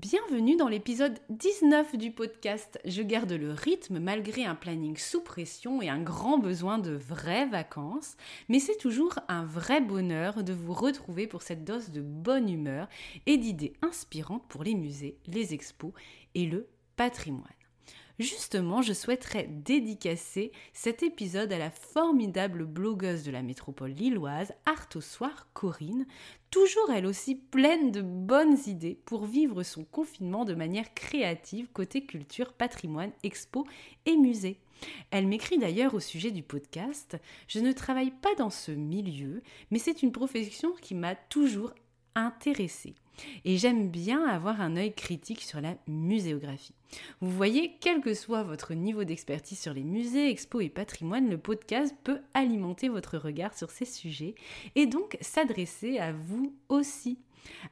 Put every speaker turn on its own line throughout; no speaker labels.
Bienvenue dans l'épisode 19 du podcast. Je garde le rythme malgré un planning sous pression et un grand besoin de vraies vacances, mais c'est toujours un vrai bonheur de vous retrouver pour cette dose de bonne humeur et d'idées inspirantes pour les musées, les expos et le patrimoine. Justement, je souhaiterais dédicacer cet épisode à la formidable blogueuse de la métropole lilloise, Art au soir Corinne, toujours elle aussi pleine de bonnes idées pour vivre son confinement de manière créative côté culture, patrimoine, expo et musée. Elle m'écrit d'ailleurs au sujet du podcast Je ne travaille pas dans ce milieu, mais c'est une profession qui m'a toujours intéressée. Et j'aime bien avoir un œil critique sur la muséographie. Vous voyez, quel que soit votre niveau d'expertise sur les musées, expos et patrimoine, le podcast peut alimenter votre regard sur ces sujets et donc s'adresser à vous aussi.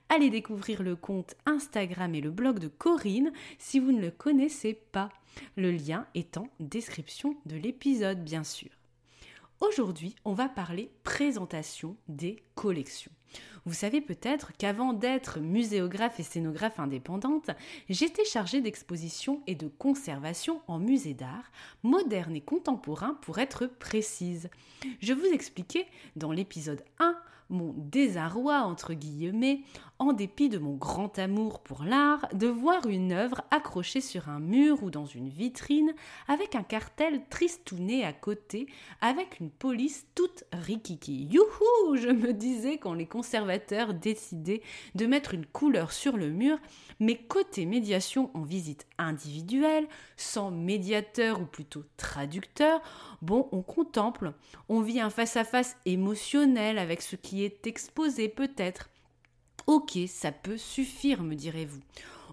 Allez découvrir le compte Instagram et le blog de Corinne si vous ne le connaissez pas. Le lien est en description de l'épisode, bien sûr. Aujourd'hui, on va parler présentation des collections. Vous savez peut-être qu'avant d'être muséographe et scénographe indépendante, j'étais chargée d'exposition et de conservation en musée d'art, moderne et contemporain pour être précise. Je vous expliquais dans l'épisode 1 mon désarroi, entre guillemets, en dépit de mon grand amour pour l'art, de voir une œuvre accrochée sur un mur ou dans une vitrine, avec un cartel tristouné à côté, avec une police toute rikiki. Youhou Je me disais quand les conservateurs décidaient de mettre une couleur sur le mur, mais côté médiation en visite individuelle, sans médiateur ou plutôt traducteur, bon, on contemple, on vit un face-à-face émotionnel avec ce qui est exposé peut-être. Ok, ça peut suffire, me direz-vous.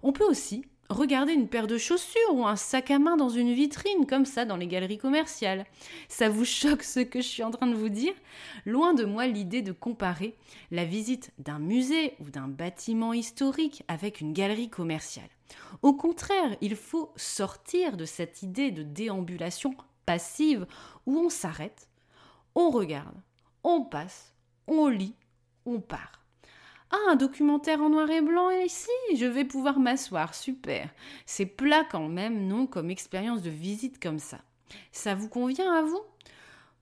On peut aussi regarder une paire de chaussures ou un sac à main dans une vitrine, comme ça dans les galeries commerciales. Ça vous choque ce que je suis en train de vous dire? Loin de moi l'idée de comparer la visite d'un musée ou d'un bâtiment historique avec une galerie commerciale. Au contraire, il faut sortir de cette idée de déambulation passive où on s'arrête, on regarde, on passe, on lit, on part. Ah, un documentaire en noir et blanc ici, je vais pouvoir m'asseoir, super. C'est plat quand même, non, comme expérience de visite comme ça. Ça vous convient à vous?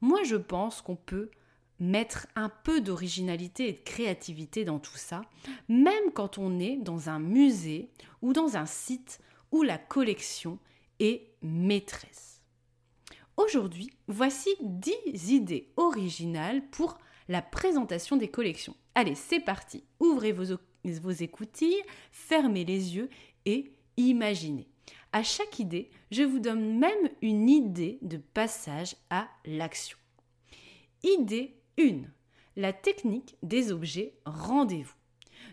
Moi, je pense qu'on peut mettre un peu d'originalité et de créativité dans tout ça, même quand on est dans un musée ou dans un site où la collection est maîtresse. Aujourd'hui, voici 10 idées originales pour la présentation des collections. Allez, c'est parti. Ouvrez vos, écoutilles, fermez les yeux et imaginez. À chaque idée, je vous donne même une idée de passage à l'action. Idée 1. La technique des objets rendez-vous.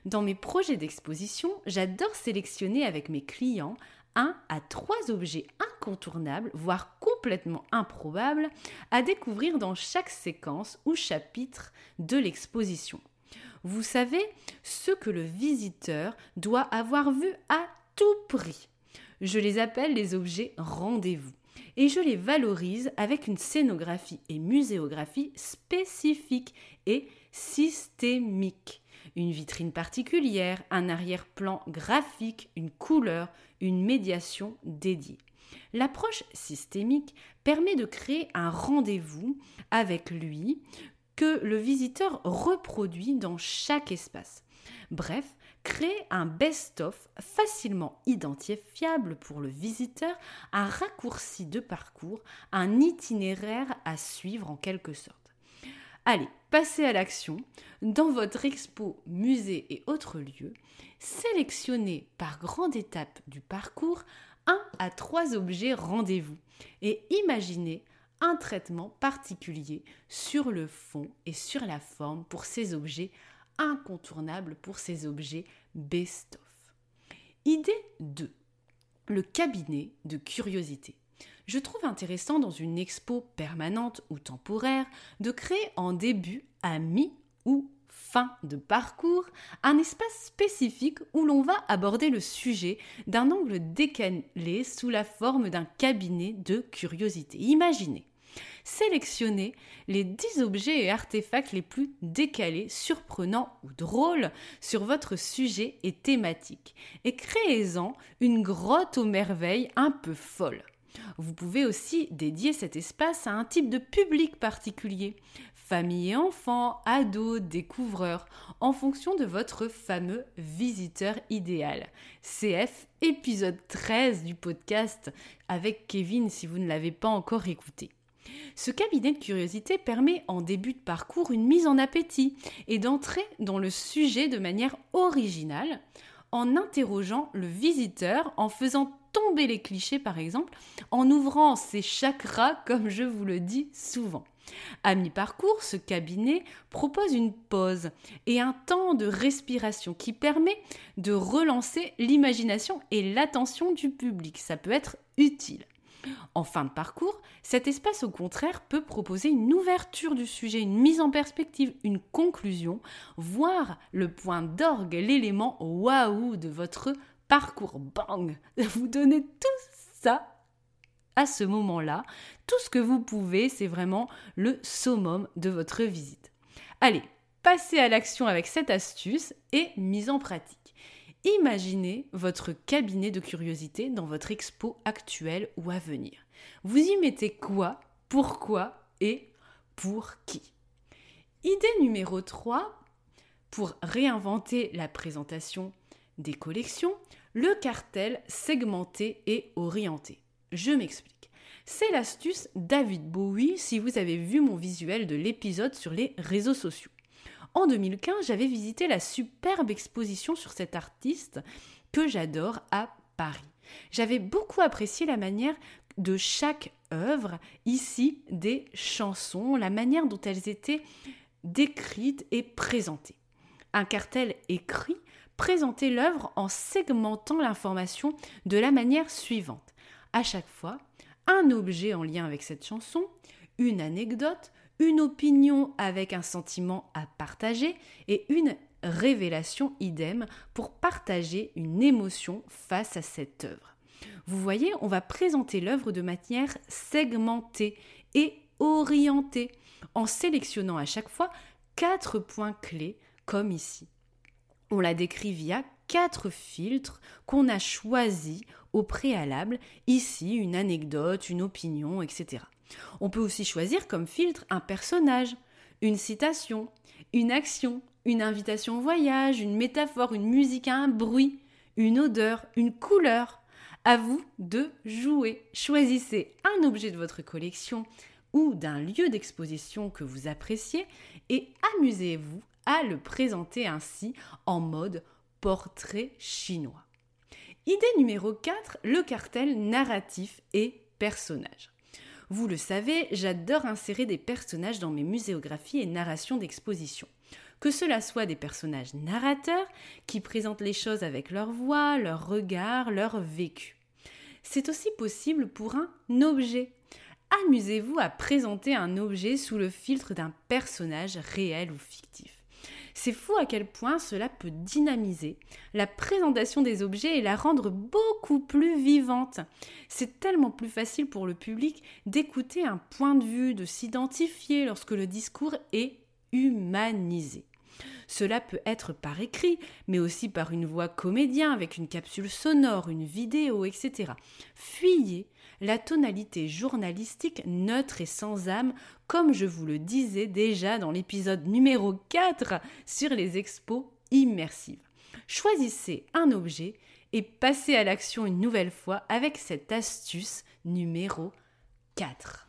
Dans mes projets d'exposition, j'adore sélectionner avec mes clients un à trois objets incontournables, voire complètement improbables, à découvrir dans chaque séquence ou chapitre de l'exposition. Vous savez, ce que le visiteur doit avoir vu à tout prix. Je les appelle les objets rendez-vous et je les valorise avec une scénographie et muséographie spécifique et systémique. Une vitrine particulière, un arrière-plan graphique, une couleur, une médiation dédiée. L'approche systémique permet de créer un rendez-vous avec lui que le visiteur reproduit dans chaque espace. Bref, créer un best-of facilement identifiable pour le visiteur, un raccourci de parcours, un itinéraire à suivre en quelque sorte. Allez, passez à l'action. Dans votre expo, musée et autres lieux, sélectionnez par grande étape du parcours un à trois objets rendez-vous et imaginez un traitement particulier sur le fond et sur la forme pour ces objets incontournables pour ces objets best-of. Idée 2. Le cabinet de curiosité. Je trouve intéressant dans une expo permanente ou temporaire de créer en début, à mi ou fin de parcours un espace spécifique où l'on va aborder le sujet d'un angle décalé sous la forme d'un cabinet de curiosité. Imaginez sélectionnez les 10 objets et artefacts les plus décalés, surprenants ou drôles sur votre sujet et thématique et créez-en une grotte aux merveilles un peu folle. Vous pouvez aussi dédier cet espace à un type de public particulier, famille et enfants, ados, découvreurs, en fonction de votre fameux visiteur idéal. CF épisode 13 du podcast avec Kevin si vous ne l'avez pas encore écouté. Ce cabinet de curiosité permet en début de parcours une mise en appétit et d'entrer dans le sujet de manière originale en interrogeant le visiteur, en faisant tomber les clichés par exemple, en ouvrant ses chakras comme je vous le dis souvent. À mi-parcours, ce cabinet propose une pause et un temps de respiration qui permet de relancer l'imagination et l'attention du public. Ça peut être utile. En fin de parcours, cet espace au contraire peut proposer une ouverture du sujet, une mise en perspective, une conclusion, voire le point d'orgue, l'élément waouh de votre parcours. Bang Vous donnez tout ça à ce moment-là. Tout ce que vous pouvez, c'est vraiment le summum de votre visite. Allez, passez à l'action avec cette astuce et mise en pratique. Imaginez votre cabinet de curiosité dans votre expo actuelle ou à venir. Vous y mettez quoi, pourquoi et pour qui? Idée numéro 3, pour réinventer la présentation des collections, le cartel segmenté et orienté. Je m'explique. C'est l'astuce David Bowie si vous avez vu mon visuel de l'épisode sur les réseaux sociaux. En 2015, j'avais visité la superbe exposition sur cet artiste que j'adore à Paris. J'avais beaucoup apprécié la manière de chaque œuvre, ici des chansons, la manière dont elles étaient décrites et présentées. Un cartel écrit présentait l'œuvre en segmentant l'information de la manière suivante. À chaque fois, un objet en lien avec cette chanson, une anecdote, une opinion avec un sentiment à partager et une révélation idem pour partager une émotion face à cette œuvre. Vous voyez, on va présenter l'œuvre de manière segmentée et orientée en sélectionnant à chaque fois quatre points clés comme ici. On la décrit via quatre filtres qu'on a choisis au préalable, ici une anecdote, une opinion, etc. On peut aussi choisir comme filtre un personnage, une citation, une action, une invitation au voyage, une métaphore, une musique un bruit, une odeur, une couleur. À vous de jouer. Choisissez un objet de votre collection ou d'un lieu d'exposition que vous appréciez et amusez-vous à le présenter ainsi en mode portrait chinois. Idée numéro 4, le cartel narratif et personnage. Vous le savez, j'adore insérer des personnages dans mes muséographies et narrations d'exposition. Que cela soit des personnages narrateurs qui présentent les choses avec leur voix, leur regard, leur vécu. C'est aussi possible pour un objet. Amusez-vous à présenter un objet sous le filtre d'un personnage réel ou fictif. C'est fou à quel point cela peut dynamiser la présentation des objets et la rendre beaucoup plus vivante. C'est tellement plus facile pour le public d'écouter un point de vue, de s'identifier lorsque le discours est humanisé. Cela peut être par écrit, mais aussi par une voix comédien avec une capsule sonore, une vidéo, etc. Fuyez la tonalité journalistique neutre et sans âme, comme je vous le disais déjà dans l'épisode numéro 4 sur les expos immersives. Choisissez un objet et passez à l'action une nouvelle fois avec cette astuce numéro 4.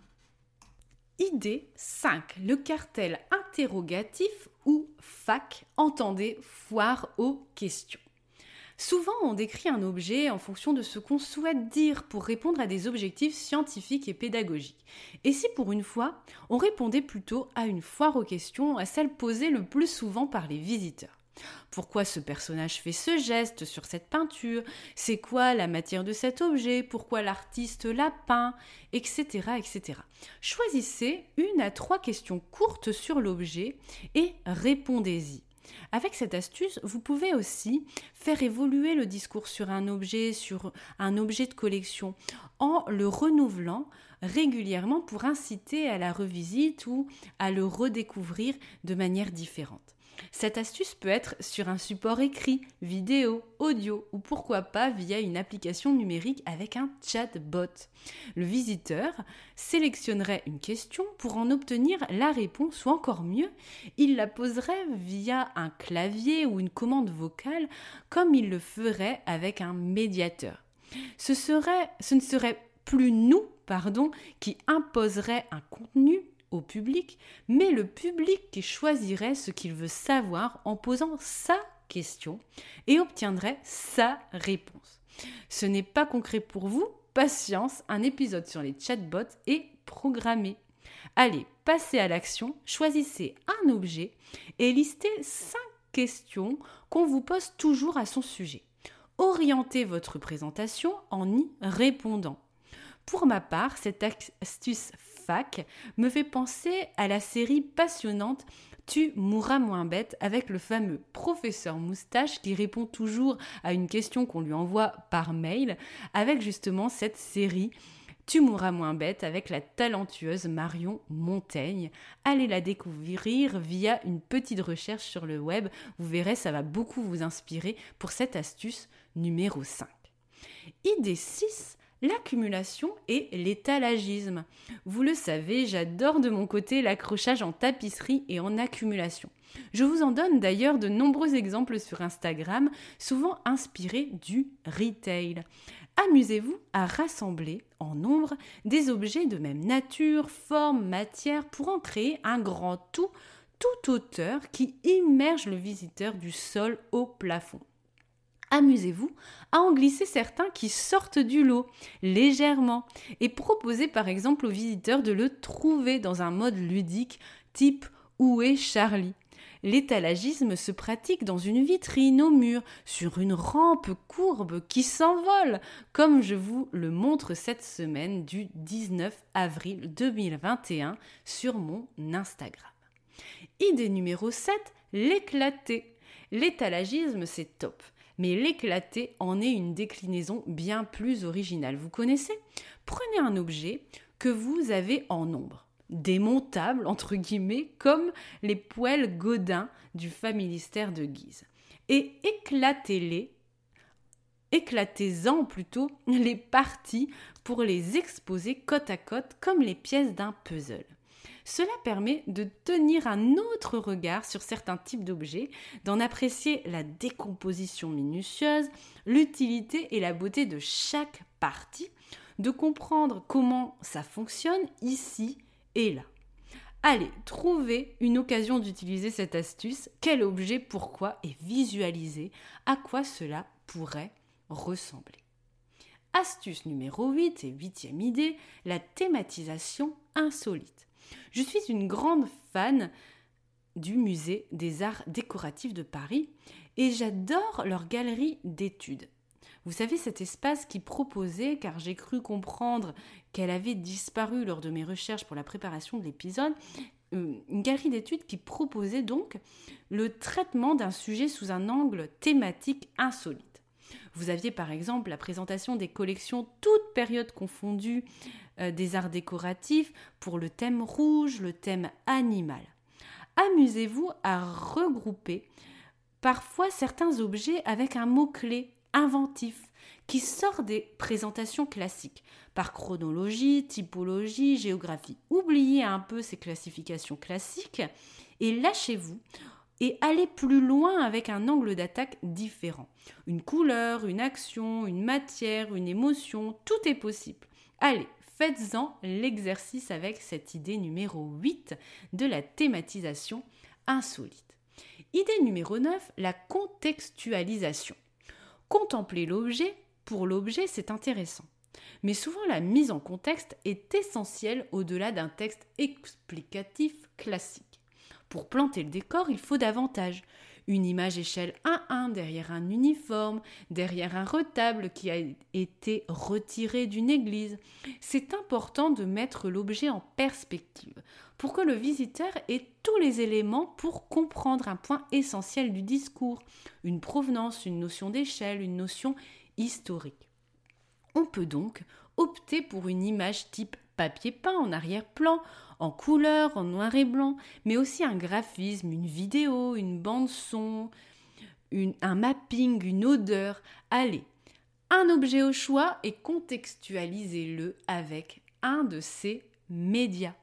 Idée 5. Le cartel interrogatif ou fac, entendez foire aux questions. Souvent, on décrit un objet en fonction de ce qu'on souhaite dire pour répondre à des objectifs scientifiques et pédagogiques. Et si pour une fois, on répondait plutôt à une foire aux questions, à celle posée le plus souvent par les visiteurs? Pourquoi ce personnage fait ce geste sur cette peinture? C'est quoi la matière de cet objet? Pourquoi l'artiste l'a peint? Etc. etc. Choisissez une à trois questions courtes sur l'objet et répondez-y. Avec cette astuce, vous pouvez aussi faire évoluer le discours sur un objet, sur un objet de collection, en le renouvelant régulièrement pour inciter à la revisite ou à le redécouvrir de manière différente. Cette astuce peut être sur un support écrit, vidéo, audio ou pourquoi pas via une application numérique avec un chatbot. Le visiteur sélectionnerait une question pour en obtenir la réponse ou encore mieux, il la poserait via un clavier ou une commande vocale comme il le ferait avec un médiateur. Ce, ne serait plus nous pardon, qui imposerait un contenu au public, mais le public qui choisirait ce qu'il veut savoir en posant sa question et obtiendrait sa réponse. Ce n'est pas concret pour vous, patience, un épisode sur les chatbots est programmé. Allez, passez à l'action, choisissez un objet et listez 5 questions qu'on vous pose toujours à son sujet. Orientez votre présentation en y répondant. Pour ma part, cette astuce me fait penser à la série passionnante Tu mourras moins bête avec le fameux professeur moustache qui répond toujours à une question qu'on lui envoie par mail avec justement cette série tu mourras moins bête avec la talentueuse Marion Montaigne. Allez la découvrir via une petite recherche sur le web. Vous verrez, ça va beaucoup vous inspirer pour cette astuce numéro 5. Idée 6, l'accumulation et l'étalagisme. Vous le savez, j'adore de mon côté l'accrochage en tapisserie et en accumulation. Je vous en donne d'ailleurs de nombreux exemples sur Instagram, souvent inspirés du retail. Amusez-vous à rassembler en nombre des objets de même nature, forme, matière pour en créer un grand tout, tout hauteur qui immerge le visiteur du sol au plafond amusez-vous à en glisser certains qui sortent du lot légèrement et proposez par exemple aux visiteurs de le trouver dans un mode ludique type Où est Charlie? L'étalagisme se pratique dans une vitrine au mur, sur une rampe courbe qui s'envole, comme je vous le montre cette semaine du 19 avril 2021 sur mon Instagram. Idée numéro 7, l'éclater. L'étalagisme, c'est top mais l'éclaté en est une déclinaison bien plus originale. Vous connaissez? Prenez un objet que vous avez en nombre, démontable entre guillemets, comme les poêles Godin du familistère de Guise, et éclatez-les éclatez-en plutôt les parties pour les exposer côte à côte comme les pièces d'un puzzle. Cela permet de tenir un autre regard sur certains types d'objets, d'en apprécier la décomposition minutieuse, l'utilité et la beauté de chaque partie, de comprendre comment ça fonctionne ici et là. Allez, trouvez une occasion d'utiliser cette astuce, quel objet, pourquoi, et visualisez à quoi cela pourrait ressembler. Astuce numéro 8 et huitième idée, la thématisation insolite. Je suis une grande fan du musée des arts décoratifs de Paris et j'adore leur galerie d'études. Vous savez, cet espace qui proposait, car j'ai cru comprendre qu'elle avait disparu lors de mes recherches pour la préparation de l'épisode, euh, une galerie d'études qui proposait donc le traitement d'un sujet sous un angle thématique insolite. Vous aviez par exemple la présentation des collections toutes périodes confondues euh, des arts décoratifs pour le thème rouge, le thème animal. Amusez-vous à regrouper parfois certains objets avec un mot-clé inventif qui sort des présentations classiques, par chronologie, typologie, géographie. Oubliez un peu ces classifications classiques et lâchez-vous et allez plus loin avec un angle d'attaque différent. Une couleur, une action, une matière, une émotion, tout est possible. Allez, faites-en l'exercice avec cette idée numéro 8 de la thématisation insolite. Idée numéro 9, la contextualisation. Contempler l'objet, pour l'objet, c'est intéressant. Mais souvent, la mise en contexte est essentielle au-delà d'un texte explicatif classique. Pour planter le décor, il faut davantage. Une image échelle 1-1 derrière un uniforme, derrière un retable qui a été retiré d'une église. C'est important de mettre l'objet en perspective pour que le visiteur ait tous les éléments pour comprendre un point essentiel du discours, une provenance, une notion d'échelle, une notion historique. On peut donc opter pour une image type papier peint en arrière-plan, en couleur, en noir et blanc, mais aussi un graphisme, une vidéo, une bande son, un mapping, une odeur. Allez, un objet au choix et contextualisez-le avec un de ces médias.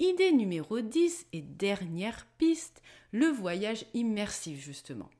Idée numéro 10 et dernière piste, le voyage immersif justement.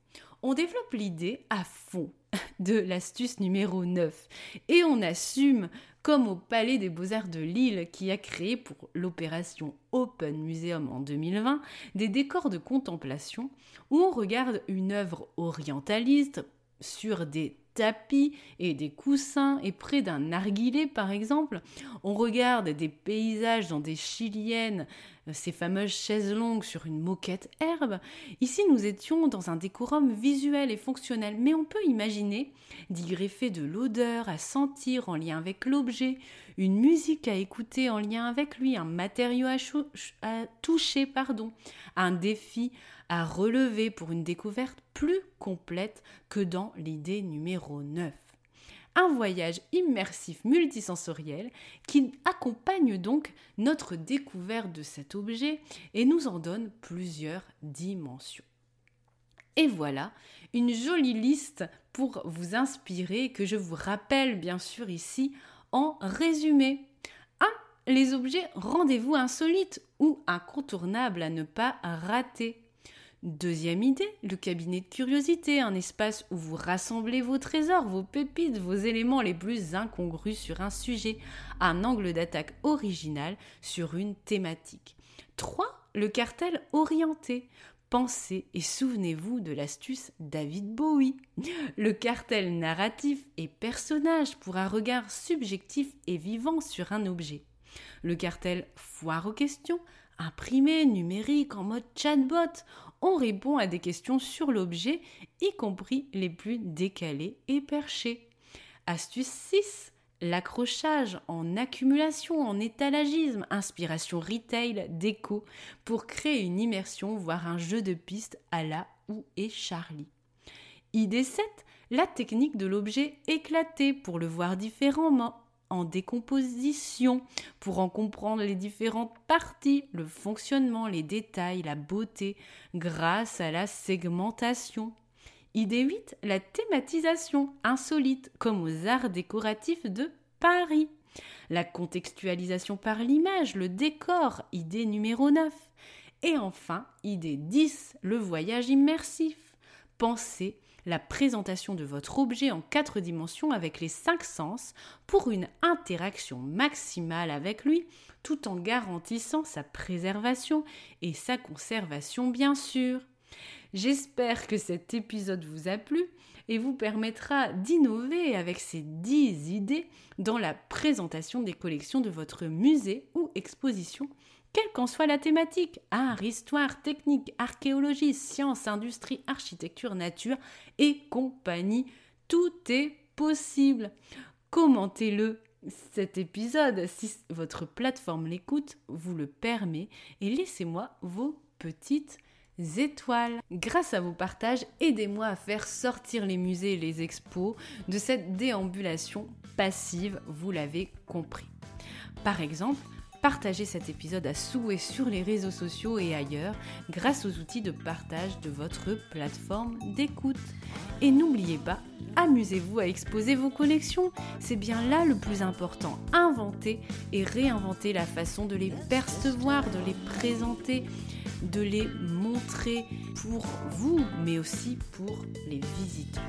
On développe l'idée à fond de l'astuce numéro 9 et on assume comme au Palais des Beaux-Arts de Lille qui a créé pour l'opération Open Museum en 2020 des décors de contemplation où on regarde une œuvre orientaliste sur des tapis et des coussins et près d'un narguilé par exemple. On regarde des paysages dans des chiliennes, euh, ces fameuses chaises longues sur une moquette herbe. Ici nous étions dans un décorum visuel et fonctionnel, mais on peut imaginer d'y greffer de l'odeur à sentir en lien avec l'objet, une musique à écouter en lien avec lui, un matériau à, à toucher, pardon, un défi à relever pour une découverte plus complète que dans l'idée numéro 9. Un voyage immersif multisensoriel qui accompagne donc notre découverte de cet objet et nous en donne plusieurs dimensions. Et voilà une jolie liste pour vous inspirer que je vous rappelle bien sûr ici en résumé. 1. Les objets rendez-vous insolites ou incontournables à ne pas rater. Deuxième idée, le cabinet de curiosité, un espace où vous rassemblez vos trésors, vos pépites, vos éléments les plus incongrus sur un sujet, un angle d'attaque original sur une thématique. 3. Le cartel orienté. Pensez et souvenez-vous de l'astuce David Bowie. Le cartel narratif et personnage pour un regard subjectif et vivant sur un objet. Le cartel foire aux questions, imprimé, numérique, en mode chatbot on répond à des questions sur l'objet, y compris les plus décalées et perchées. Astuce 6. L'accrochage en accumulation, en étalagisme, inspiration retail, déco, pour créer une immersion, voire un jeu de piste à la Où est Charlie. Idée 7. La technique de l'objet éclaté pour le voir différemment, en décomposition pour en comprendre les différentes parties, le fonctionnement, les détails, la beauté, grâce à la segmentation. Idée 8, la thématisation insolite, comme aux arts décoratifs de Paris. La contextualisation par l'image, le décor, idée numéro 9. Et enfin, idée 10, le voyage immersif. Pensez la présentation de votre objet en quatre dimensions avec les cinq sens pour une interaction maximale avec lui tout en garantissant sa préservation et sa conservation bien sûr. J'espère que cet épisode vous a plu et vous permettra d'innover avec ces 10 idées dans la présentation des collections de votre musée ou exposition quelle qu'en soit la thématique, art, histoire, technique, archéologie, science, industrie, architecture, nature et compagnie, tout est possible. Commentez-le cet épisode si votre plateforme l'écoute vous le permet et laissez-moi vos petites étoiles. Grâce à vos partages, aidez-moi à faire sortir les musées et les expos de cette déambulation passive, vous l'avez compris. Par exemple, Partagez cet épisode à souhait sur les réseaux sociaux et ailleurs grâce aux outils de partage de votre plateforme d'écoute. Et n'oubliez pas, amusez-vous à exposer vos collections. C'est bien là le plus important. Inventer et réinventer la façon de les percevoir, de les présenter, de les montrer pour vous, mais aussi pour les visiteurs.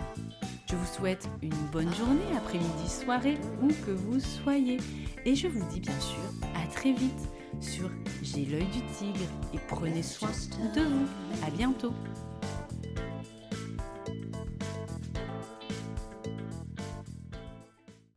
Je vous souhaite une bonne journée, après-midi, soirée, où que vous soyez. Et je vous dis bien sûr à très vite sur J'ai l'œil du tigre et prenez soin de vous. À bientôt.